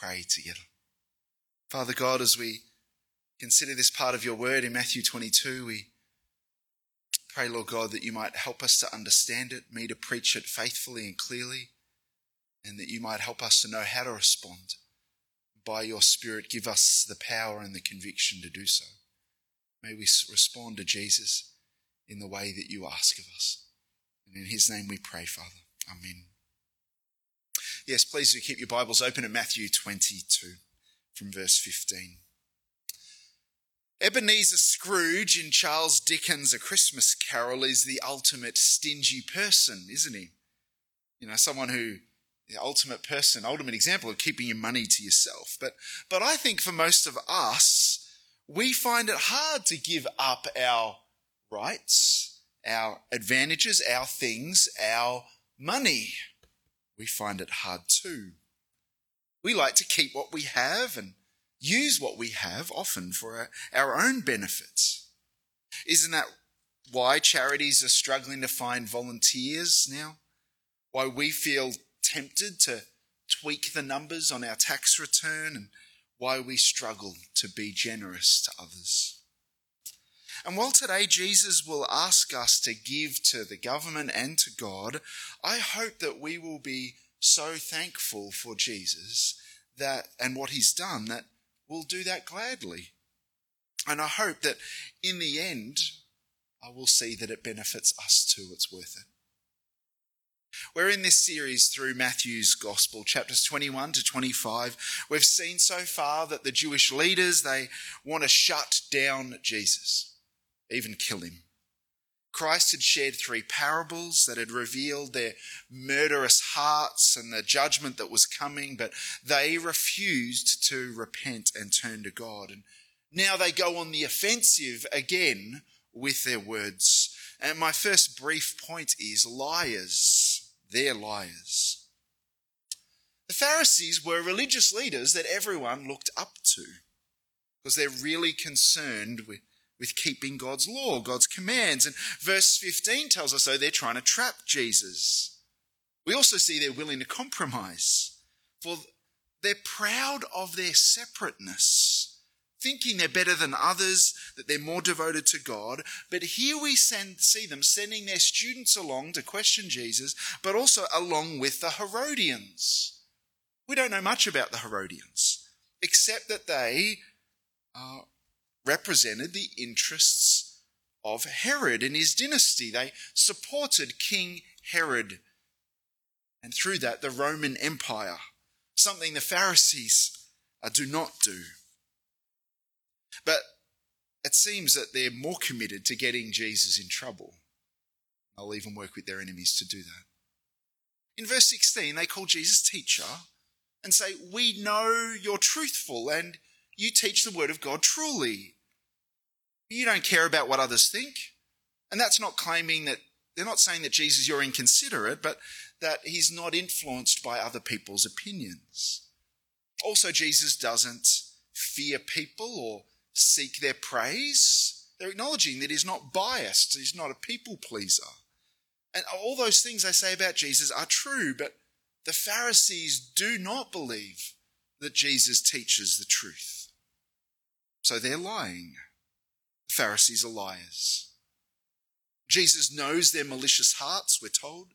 pray together. Father God, as we consider this part of your word in Matthew 22, we pray, Lord God, that you might help us to understand it, me to preach it faithfully and clearly, and that you might help us to know how to respond. By your Spirit, give us the power and the conviction to do so. May we respond to Jesus in the way that you ask of us. And in his name we pray, Father. Amen. Yes, please do keep your Bibles open at Matthew 22 from verse 15. Ebenezer Scrooge in Charles Dickens' A Christmas Carol is the ultimate stingy person, isn't he? You know, someone who, the ultimate person, ultimate example of keeping your money to yourself. But, but I think for most of us, we find it hard to give up our rights, our advantages, our things, our money. We find it hard too. We like to keep what we have and use what we have often for our own benefits. Isn't that why charities are struggling to find volunteers now? Why we feel tempted to tweak the numbers on our tax return and why we struggle to be generous to others. And while today Jesus will ask us to give to the government and to God, I hope that we will be so thankful for Jesus that and what he's done that we'll do that gladly. And I hope that in the end, I will see that it benefits us too. It's worth it. We're in this series through Matthew's Gospel, chapters 21 to 25. We've seen so far that the Jewish leaders, they want to shut down Jesus, even kill him. Christ had shared three parables that had revealed their murderous hearts and the judgment that was coming, but they refused to repent and turn to God. And now they go on the offensive again with their words. And my first brief point is liars. They're liars. The Pharisees were religious leaders that everyone looked up to because they're really concerned with with keeping God's law, God's commands. And verse 15 tells us, though, they're trying to trap Jesus. We also see they're willing to compromise, for they're proud of their separateness, thinking they're better than others, that they're more devoted to God. But here we send, see them sending their students along to question Jesus, but also along with the Herodians. We don't know much about the Herodians, except that they uh, represented the interests of Herod and his dynasty. They supported King Herod and through that the Roman Empire, something the Pharisees uh, do not do. But it seems that they're more committed to getting Jesus in trouble. They'll even work with their enemies to do that. In verse 16, they call Jesus teacher and say, We know you're truthful and you teach the word of God truly. You don't care about what others think. And that's not claiming that, they're not saying that Jesus, you're inconsiderate, but that he's not influenced by other people's opinions. Also, Jesus doesn't fear people or seek their praise. They're acknowledging that he's not biased, he's not a people pleaser. And all those things they say about Jesus are true, but the Pharisees do not believe that Jesus teaches the truth. So they're lying. The Pharisees are liars. Jesus knows their malicious hearts, we're told.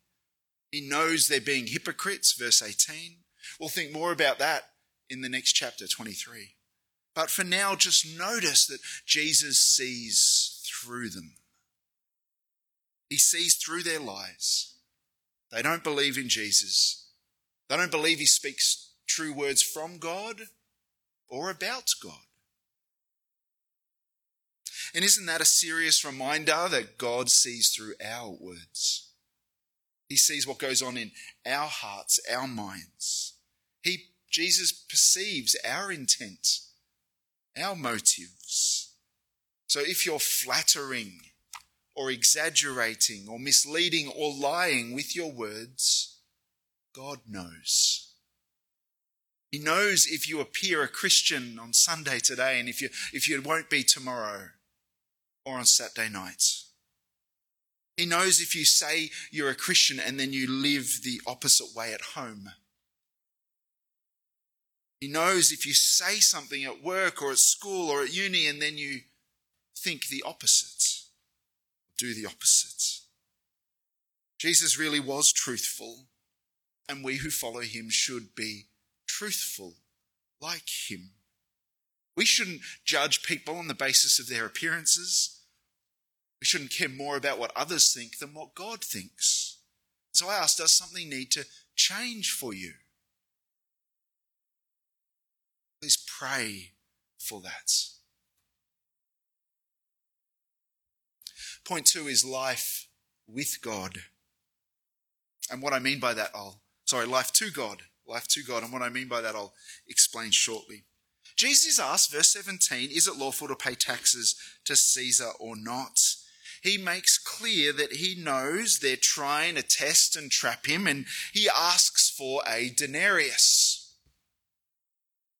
He knows they're being hypocrites, verse 18. We'll think more about that in the next chapter, 23. But for now, just notice that Jesus sees through them. He sees through their lies. They don't believe in Jesus. They don't believe he speaks true words from God or about God. And isn't that a serious reminder that God sees through our words? He sees what goes on in our hearts, our minds. He, Jesus perceives our intent, our motives. So if you're flattering or exaggerating or misleading or lying with your words, God knows. He knows if you appear a Christian on Sunday today and if you, if you won't be tomorrow or on Saturday nights. He knows if you say you're a Christian and then you live the opposite way at home. He knows if you say something at work or at school or at uni and then you think the opposite, do the opposite. Jesus really was truthful, and we who follow him should be truthful like him. We shouldn't judge people on the basis of their appearances. We shouldn't care more about what others think than what God thinks. So I ask, does something need to change for you? Please pray for that. Point two is life with God. And what I mean by that, I'll, sorry, life to God. Life to God. And what I mean by that, I'll explain shortly. Jesus asks, verse 17, is it lawful to pay taxes to Caesar or not? He makes clear that he knows they're trying to test and trap him, and he asks for a denarius.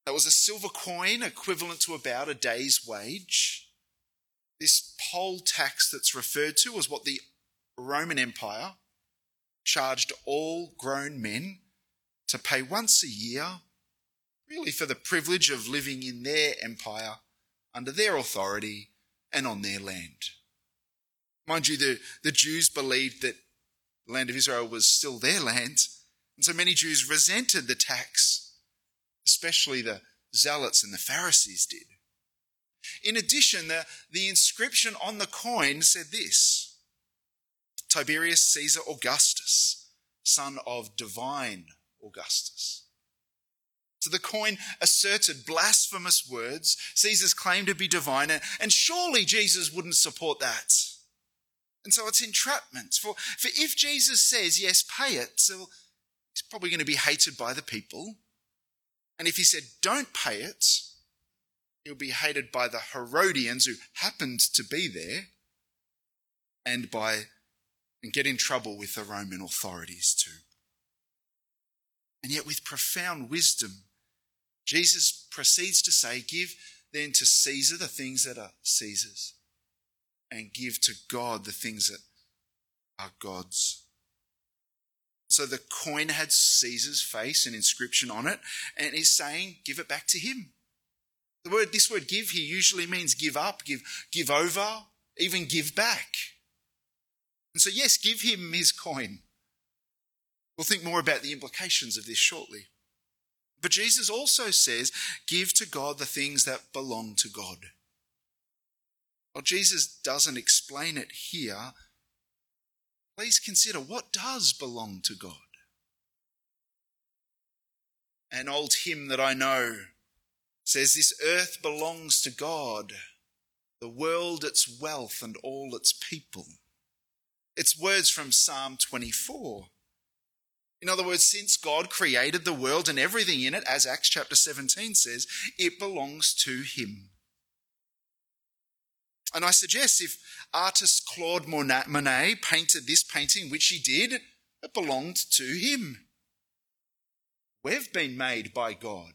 That was a silver coin equivalent to about a day's wage. This poll tax that's referred to was what the Roman Empire charged all grown men to pay once a year, really for the privilege of living in their empire, under their authority, and on their land. Mind you, the, the Jews believed that the land of Israel was still their land, and so many Jews resented the tax, especially the Zealots and the Pharisees did. In addition, the, the inscription on the coin said this Tiberius Caesar Augustus, son of divine Augustus. The coin asserted blasphemous words, Caesar's claim to be divine, and surely Jesus wouldn't support that. And so it's entrapment. For, for if Jesus says, yes, pay it, so he's probably going to be hated by the people. And if he said, don't pay it, he'll be hated by the Herodians who happened to be there and by and get in trouble with the Roman authorities too. And yet, with profound wisdom, Jesus proceeds to say, Give then to Caesar the things that are Caesar's, and give to God the things that are God's. So the coin had Caesar's face and inscription on it, and he's saying, Give it back to him. The word, this word give here usually means give up, give, give over, even give back. And so, yes, give him his coin. We'll think more about the implications of this shortly. But Jesus also says, give to God the things that belong to God. Well, Jesus doesn't explain it here. Please consider what does belong to God. An old hymn that I know says, This earth belongs to God, the world its wealth and all its people. It's words from Psalm 24. In other words, since God created the world and everything in it, as Acts chapter 17 says, it belongs to Him. And I suggest if artist Claude Monet painted this painting, which he did, it belonged to him. We've been made by God.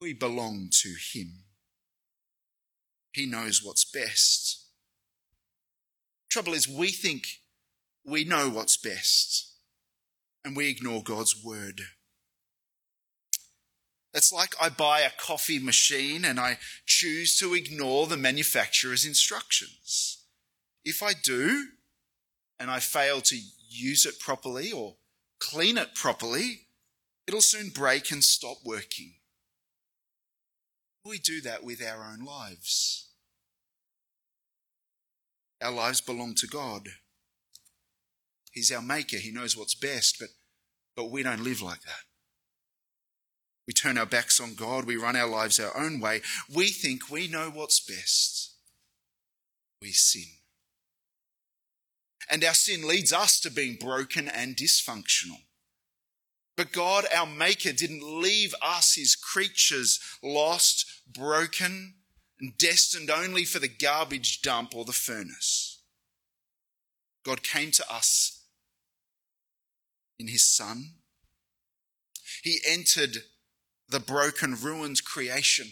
We belong to Him. He knows what's best. Trouble is, we think we know what's best and we ignore God's word. It's like I buy a coffee machine and I choose to ignore the manufacturer's instructions. If I do, and I fail to use it properly or clean it properly, it'll soon break and stop working. We do that with our own lives. Our lives belong to God. He's our maker. He knows what's best, but, but we don't live like that. We turn our backs on God. We run our lives our own way. We think we know what's best. We sin. And our sin leads us to being broken and dysfunctional. But God, our Maker, didn't leave us, His creatures, lost, broken, and destined only for the garbage dump or the furnace. God came to us in his Son. He entered the broken, ruined creation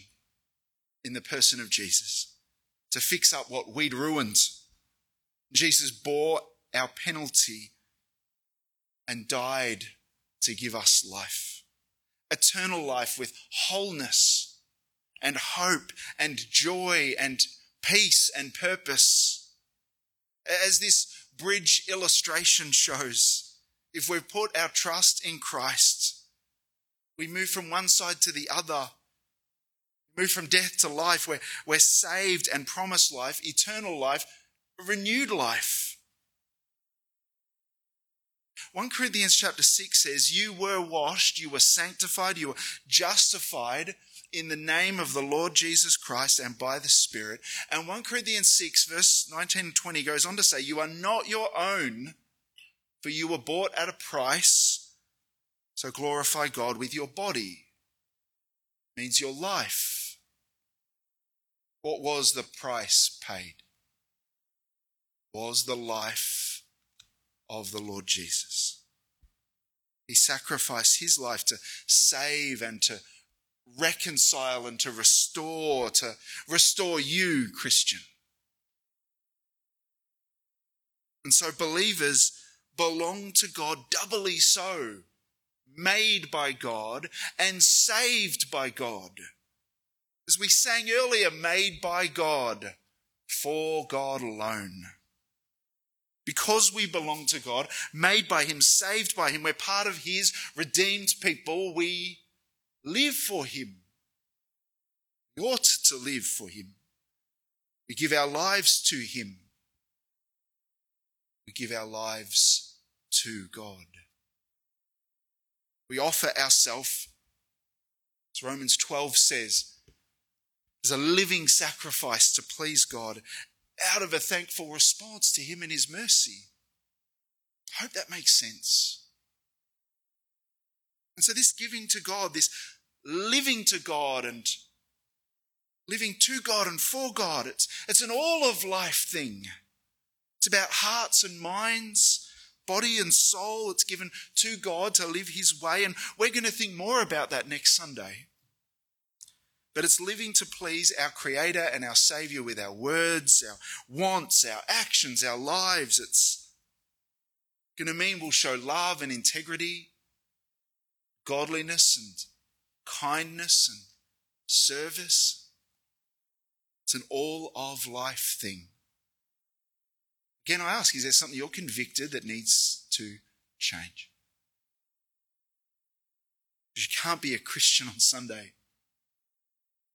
in the person of Jesus to fix up what we'd ruined. Jesus bore our penalty and died to give us life. eternal life with wholeness and hope and joy and peace and purpose. As this bridge illustration shows, if we've put our trust in Christ, we move from one side to the other. move from death to life. We're, we're saved and promised life, eternal life, renewed life. 1 Corinthians chapter 6 says, You were washed, you were sanctified, you were justified in the name of the Lord Jesus Christ and by the Spirit. And 1 Corinthians 6, verse 19 and 20 goes on to say, You are not your own, for you were bought at a price. So glorify God with your body. It means your life. What was the price paid? Was the life of the Lord Jesus. He sacrificed his life to save and to reconcile and to restore, to restore you, Christian. And so believers belong to God doubly so, made by God and saved by God. As we sang earlier, made by God, for God alone. Because we belong to God, made by Him, saved by Him, we're part of His redeemed people, we live for Him. We ought to live for Him. We give our lives to Him. We give our lives to God. We offer ourselves, as Romans 12 says, as a living sacrifice to please God out of a thankful response to Him and His mercy. I hope that makes sense. And so, this giving to God, this living to God and living to God and for God, it's, it's an all of life thing. It's about hearts and minds, body and soul. It's given to God to live His way. And we're going to think more about that next Sunday. But it's living to please our Creator and our Savior with our words, our wants, our actions, our lives. It's going to mean we'll show love and integrity, godliness and kindness and service. It's an all of life thing. Again, I ask, is there something you're convicted that needs to change? Because you can't be a Christian on Sunday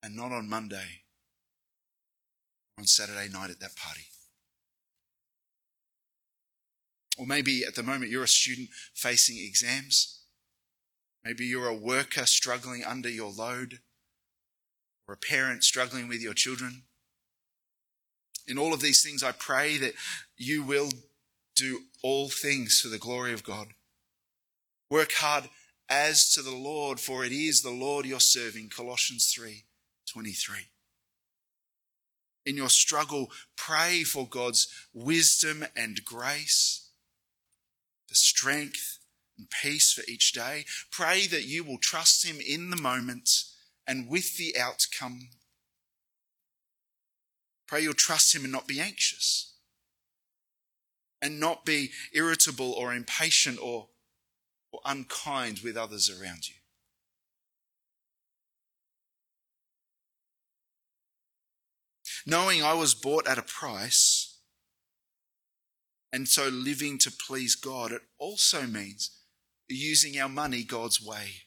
and not on Monday on Saturday night at that party. Or maybe at the moment you're a student facing exams. Maybe you're a worker struggling under your load, or a parent struggling with your children. In all of these things, I pray that you will do all things for the glory of God. Work hard as to the Lord, for it is the Lord you're serving. Colossians 3 23. In your struggle, pray for God's wisdom and grace, the strength and peace for each day. Pray that you will trust Him in the moment and with the outcome. Pray you'll trust Him and not be anxious, and not be irritable or impatient or, or unkind with others around you. Knowing I was bought at a price, and so living to please God, it also means using our money God's way.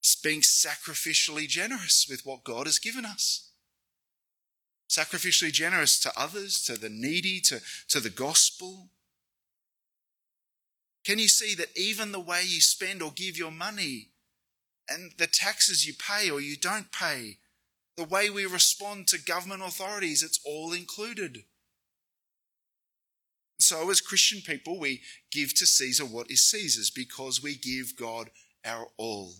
It's being sacrificially generous with what God has given us. Sacrificially generous to others, to the needy, to, to the gospel. Can you see that even the way you spend or give your money and the taxes you pay or you don't pay, the way we respond to government authorities, it's all included. So, as Christian people, we give to Caesar what is Caesar's because we give God our all.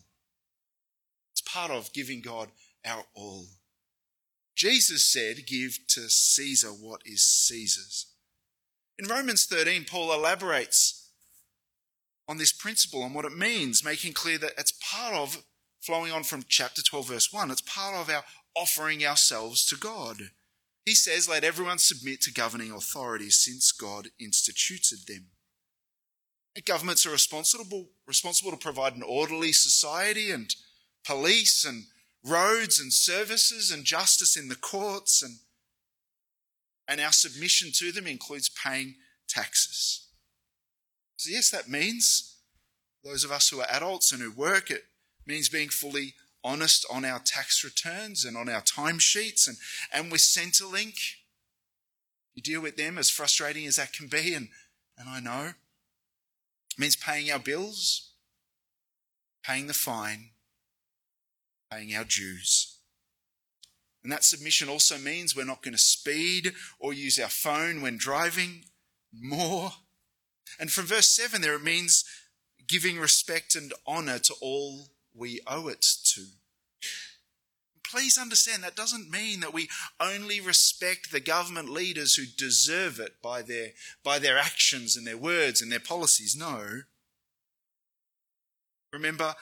It's part of giving God our all. Jesus said, Give to Caesar what is Caesar's. In Romans 13, Paul elaborates on this principle and what it means, making clear that it's part of, flowing on from chapter 12, verse 1, it's part of our offering ourselves to God. He says, Let everyone submit to governing authorities since God instituted them. Governments are responsible, responsible to provide an orderly society and police and roads and services and justice in the courts and, and our submission to them includes paying taxes. So yes, that means those of us who are adults and who work, it means being fully honest on our tax returns and on our timesheets and, and with Centrelink. You deal with them as frustrating as that can be, and, and I know. It means paying our bills, paying the fine, paying our dues. And that submission also means we're not going to speed or use our phone when driving more. And from verse 7 there, it means giving respect and honour to all we owe it to. Please understand that doesn't mean that we only respect the government leaders who deserve it by their, by their actions and their words and their policies. No. Remember,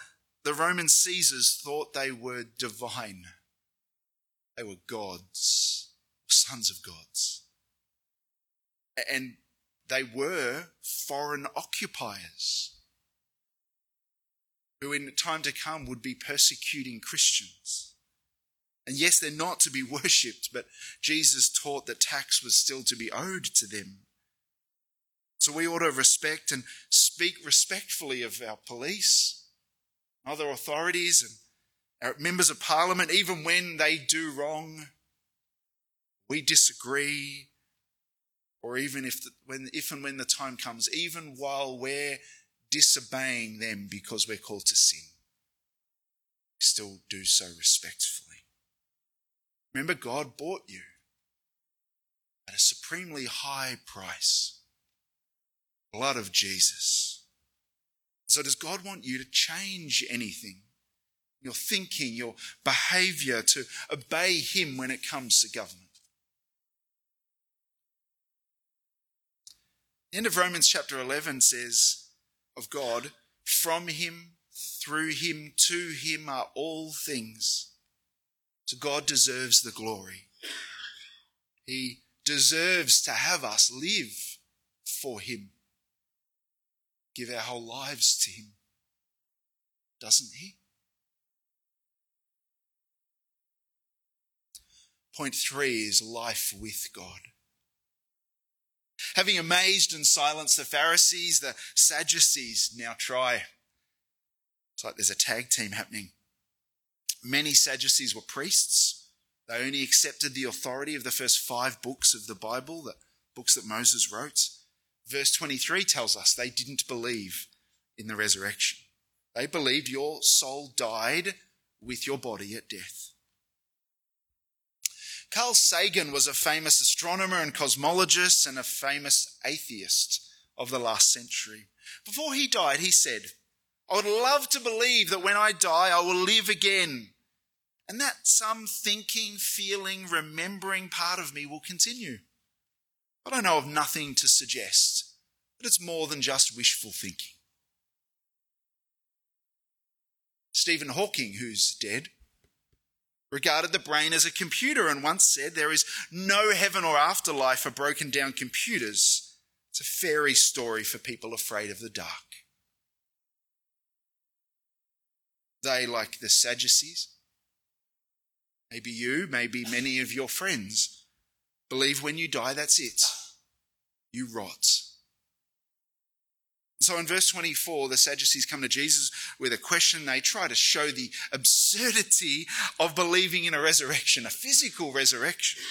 the Roman Caesars thought they were divine. They were gods, sons of gods. And they were foreign occupiers who, in time to come, would be persecuting Christians. And yes, they're not to be worshipped, but Jesus taught that tax was still to be owed to them. So we ought to respect and speak respectfully of our police, other authorities, and our members of parliament, even when they do wrong, we disagree, or even if, the, when, if and when the time comes, even while we're disobeying them because we're called to sin, we still do so respectfully. Remember, God bought you at a supremely high price blood of Jesus. So, does God want you to change anything? Your thinking, your behavior, to obey Him when it comes to government? The end of Romans chapter 11 says, of God. From him, through him, to him are all things. So God deserves the glory. He deserves to have us live for him, give our whole lives to him, doesn't he? Point three is life with God. Having amazed and silenced the Pharisees, the Sadducees now try. It's like there's a tag team happening. Many Sadducees were priests. They only accepted the authority of the first five books of the Bible, the books that Moses wrote. Verse 23 tells us they didn't believe in the resurrection. They believed your soul died with your body at death. Carl Sagan was a famous astronomer and cosmologist and a famous atheist of the last century. Before he died, he said, I would love to believe that when I die, I will live again. And that some thinking, feeling, remembering part of me will continue. But I know of nothing to suggest that it's more than just wishful thinking. Stephen Hawking, who's dead, regarded the brain as a computer and once said there is no heaven or afterlife for broken down computers. It's a fairy story for people afraid of the dark. They, like the Sadducees, maybe you, maybe many of your friends, believe when you die, that's it. You rot. So in verse 24, the Sadducees come to Jesus with a question. They try to show the absurdity of believing in a resurrection, a physical resurrection.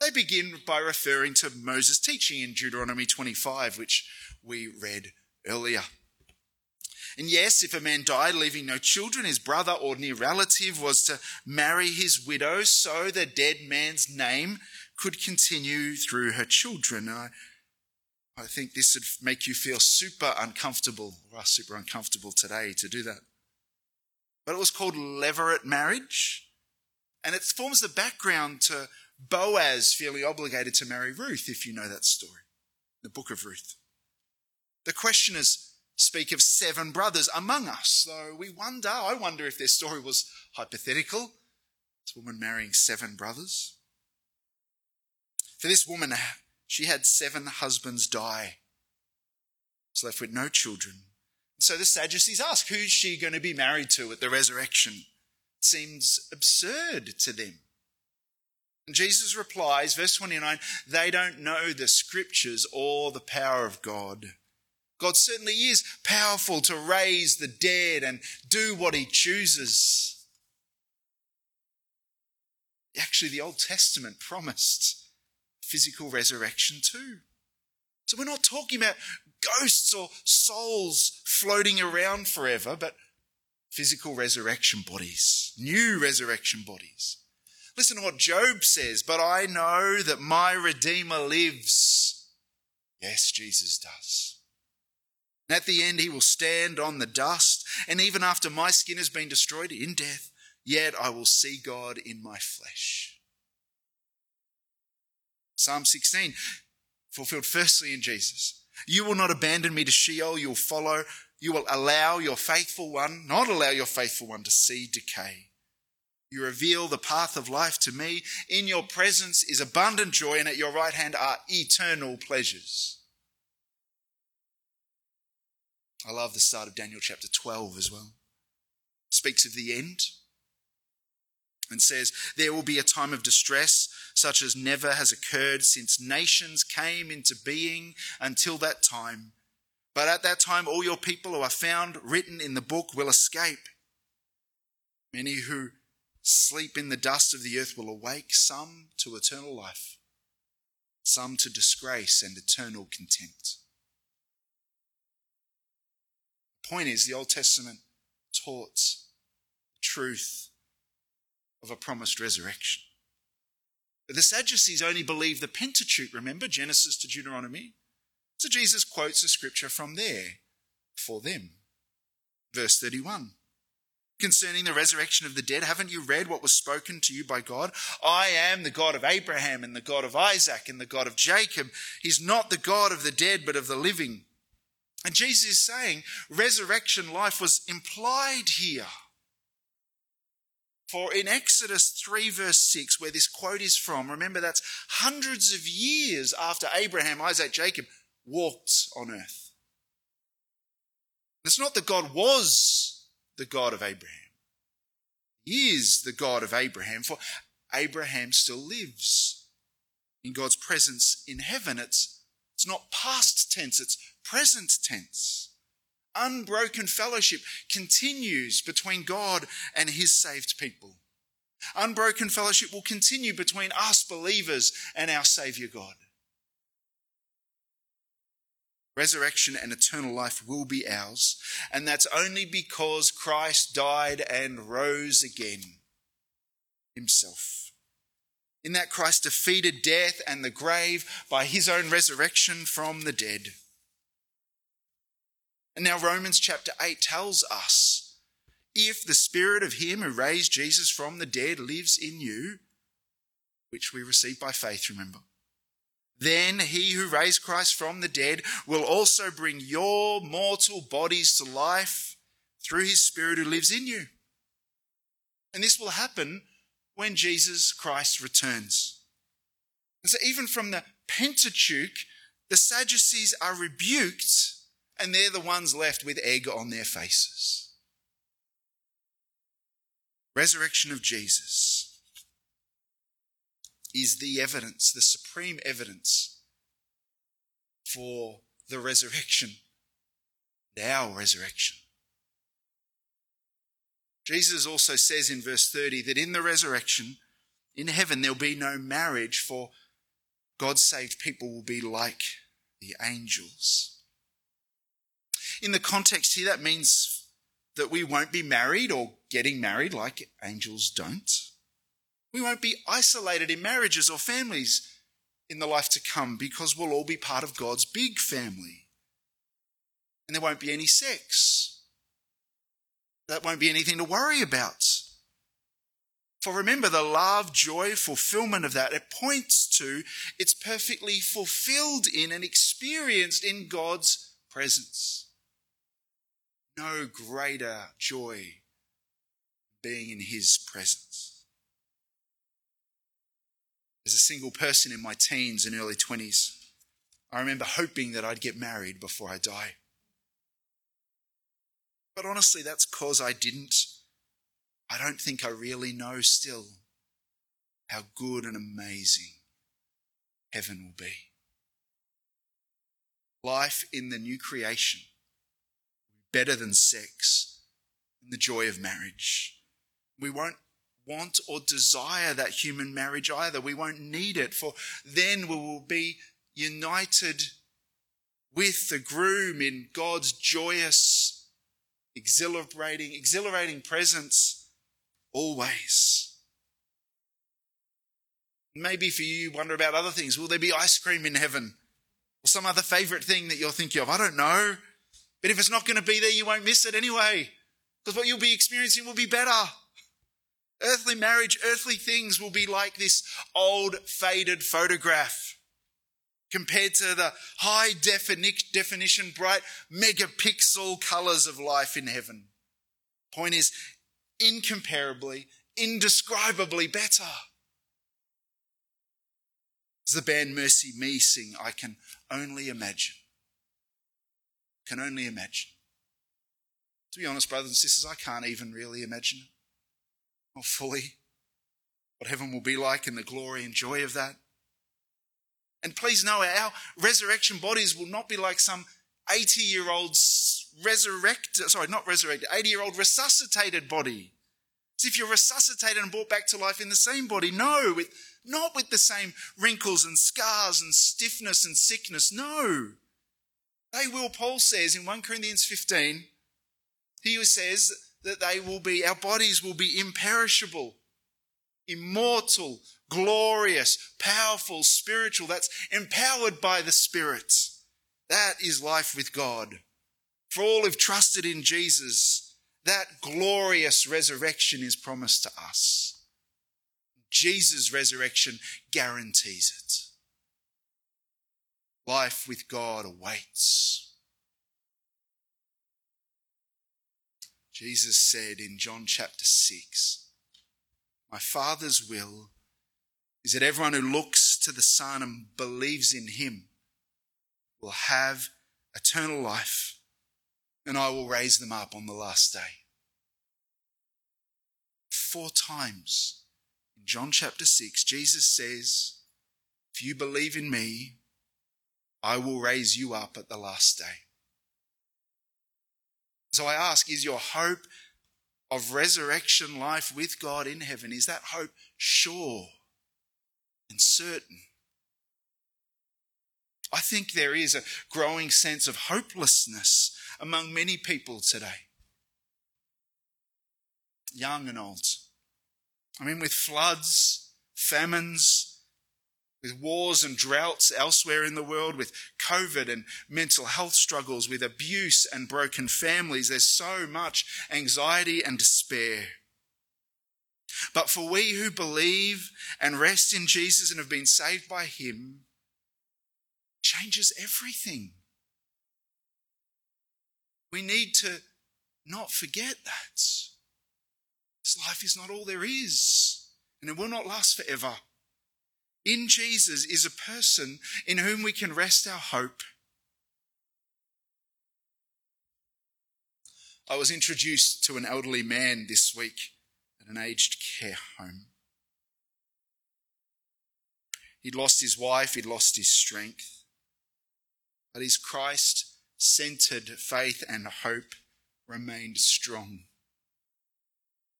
They begin by referring to Moses' teaching in Deuteronomy 25, which we read earlier. And yes, if a man died leaving no children, his brother or near relative was to marry his widow so the dead man's name could continue through her children. I I think this would make you feel super uncomfortable, or super uncomfortable today to do that. But it was called levirate marriage, and it forms the background to Boaz feeling obligated to marry Ruth, if you know that story, the book of Ruth. The questioners speak of seven brothers among us, though we wonder, I wonder if their story was hypothetical. This woman marrying seven brothers. For this woman she had seven husbands die. was left with no children. So the Sadducees ask, who's she going to be married to at the resurrection? It seems absurd to them. And Jesus replies, verse 29, they don't know the scriptures or the power of God. God certainly is powerful to raise the dead and do what he chooses. Actually, the Old Testament promised physical resurrection too. So we're not talking about ghosts or souls floating around forever, but physical resurrection bodies, new resurrection bodies. Listen to what Job says, but I know that my Redeemer lives. Yes, Jesus does. And at the end, he will stand on the dust, and even after my skin has been destroyed in death, yet I will see God in my flesh. Psalm 16, fulfilled firstly in Jesus. You will not abandon me to Sheol, you'll follow, you will allow your faithful one, not allow your faithful one to see decay. You reveal the path of life to me. In your presence is abundant joy, and at your right hand are eternal pleasures. I love the start of Daniel chapter 12 as well. It speaks of the end and says, There will be a time of distress such as never has occurred since nations came into being until that time. But at that time, all your people who are found written in the book will escape. Many who sleep in the dust of the earth will awake, some to eternal life, some to disgrace and eternal contempt. The point is, the Old Testament taught truth of a promised resurrection. But the Sadducees only believe the Pentateuch, remember, Genesis to Deuteronomy? So Jesus quotes a scripture from there for them. Verse 31 concerning the resurrection of the dead. Haven't you read what was spoken to you by God? I am the God of Abraham and the God of Isaac and the God of Jacob. He's not the God of the dead, but of the living. And Jesus is saying resurrection life was implied here. For in Exodus 3, verse 6, where this quote is from, remember that's hundreds of years after Abraham, Isaac, Jacob walked on earth. It's not that God was the God of Abraham. He is the God of Abraham, for Abraham still lives in God's presence in heaven. It's, it's not past tense, it's present tense. Unbroken fellowship continues between God and his saved people. Unbroken fellowship will continue between us believers and our Saviour God. Resurrection and eternal life will be ours. And that's only because Christ died and rose again himself. In that Christ defeated death and the grave by his own resurrection from the dead. And now Romans chapter 8 tells us if the spirit of him who raised Jesus from the dead lives in you, which we receive by faith, remember, then he who raised Christ from the dead will also bring your mortal bodies to life through his Spirit who lives in you. And this will happen when Jesus Christ returns. And so, even from the Pentateuch, the Sadducees are rebuked, and they're the ones left with egg on their faces. Resurrection of Jesus is the evidence, the supreme evidence for the resurrection, our resurrection. Jesus also says in verse 30 that in the resurrection, in heaven, there'll be no marriage, for God's saved people will be like the angels. In the context here, that means that we won't be married or getting married like angels don't. We won't be isolated in marriages or families in the life to come because we'll all be part of God's big family. And there won't be any sex. That won't be anything to worry about. For remember, the love, joy, fulfillment of that, it points to it's perfectly fulfilled in and experienced in God's presence. No greater joy being in His presence as a single person in my teens and early 20s, I remember hoping that I'd get married before I die. But honestly, that's because I didn't. I don't think I really know still how good and amazing heaven will be. Life in the new creation, better than sex, and the joy of marriage. We won't want or desire that human marriage either. We won't need it, for then we will be united with the groom in God's joyous, exhilarating, exhilarating presence always. Maybe for you, you wonder about other things. Will there be ice cream in heaven? Or some other favorite thing that you're thinking of? I don't know. But if it's not going to be there, you won't miss it anyway. Because what you'll be experiencing will be better. Earthly marriage, earthly things will be like this old faded photograph compared to the high definition, bright megapixel colors of life in heaven. Point is, incomparably, indescribably better. As the band MercyMe sing, I can only imagine. Can only imagine. To be honest, brothers and sisters, I can't even really imagine. Not fully. What heaven will be like and the glory and joy of that. And please know our resurrection bodies will not be like some 80 year old resurrected, sorry, not resurrected, 80 year old resuscitated body. As if you're resuscitated and brought back to life in the same body. No, with, not with the same wrinkles and scars and stiffness and sickness. No. They will, Paul says in 1 Corinthians 15, he says that they will be, our bodies will be imperishable, immortal, glorious, powerful, spiritual. That's empowered by the Spirit. That is life with God. For all who've trusted in Jesus, that glorious resurrection is promised to us. Jesus' resurrection guarantees it. Life with God awaits. Jesus said in John chapter 6, My Father's will is that everyone who looks to the Son and believes in him will have eternal life, and I will raise them up on the last day. Four times in John chapter 6, Jesus says, If you believe in me, I will raise you up at the last day. So I ask, is your hope of resurrection life with God in heaven, is that hope sure? and certain. I think there is a growing sense of hopelessness among many people today, young and old. I mean, with floods, famines, with wars and droughts elsewhere in the world, with COVID and mental health struggles, with abuse and broken families, there's so much anxiety and despair. But for we who believe and rest in Jesus and have been saved by him, changes everything. We need to not forget that. This life is not all there is, and it will not last forever. In Jesus is a person in whom we can rest our hope. I was introduced to an elderly man this week at an aged care home. He'd lost his wife, he'd lost his strength. But his Christ centered faith and hope remained strong.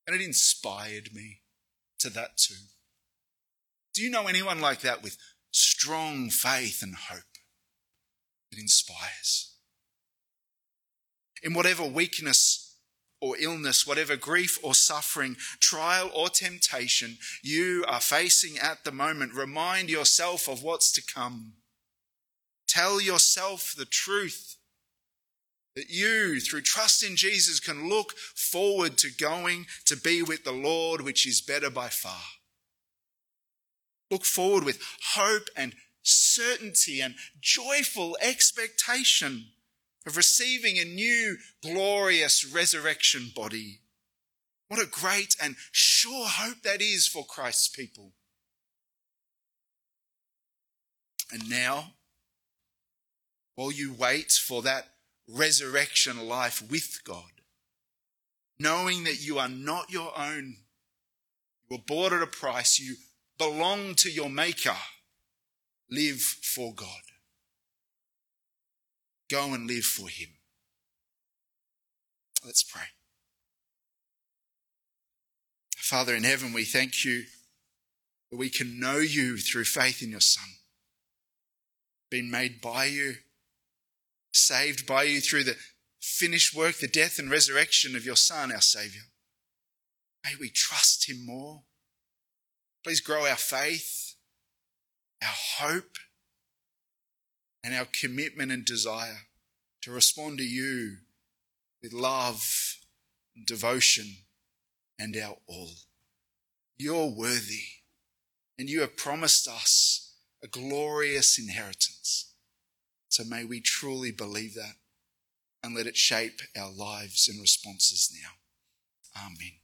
And it inspired me to that too. Do you know anyone like that with strong faith and hope? that inspires. In whatever weakness or illness, whatever grief or suffering, trial or temptation you are facing at the moment, remind yourself of what's to come. Tell yourself the truth that you, through trust in Jesus, can look forward to going to be with the Lord, which is better by far. Look forward with hope and certainty and joyful expectation of receiving a new glorious resurrection body. What a great and sure hope that is for Christ's people. And now, while you wait for that resurrection life with God, knowing that you are not your own. You were bought at a price. You belong to your Maker. Live for God. Go and live for Him. Let's pray. Father in heaven, we thank you that we can know you through faith in your Son, been made by you, saved by you through the finished work, the death and resurrection of your Son, our Saviour. May we trust him more. Please grow our faith, our hope, and our commitment and desire to respond to you with love and devotion and our all. You're worthy, and you have promised us a glorious inheritance. So may we truly believe that and let it shape our lives and responses now. Amen.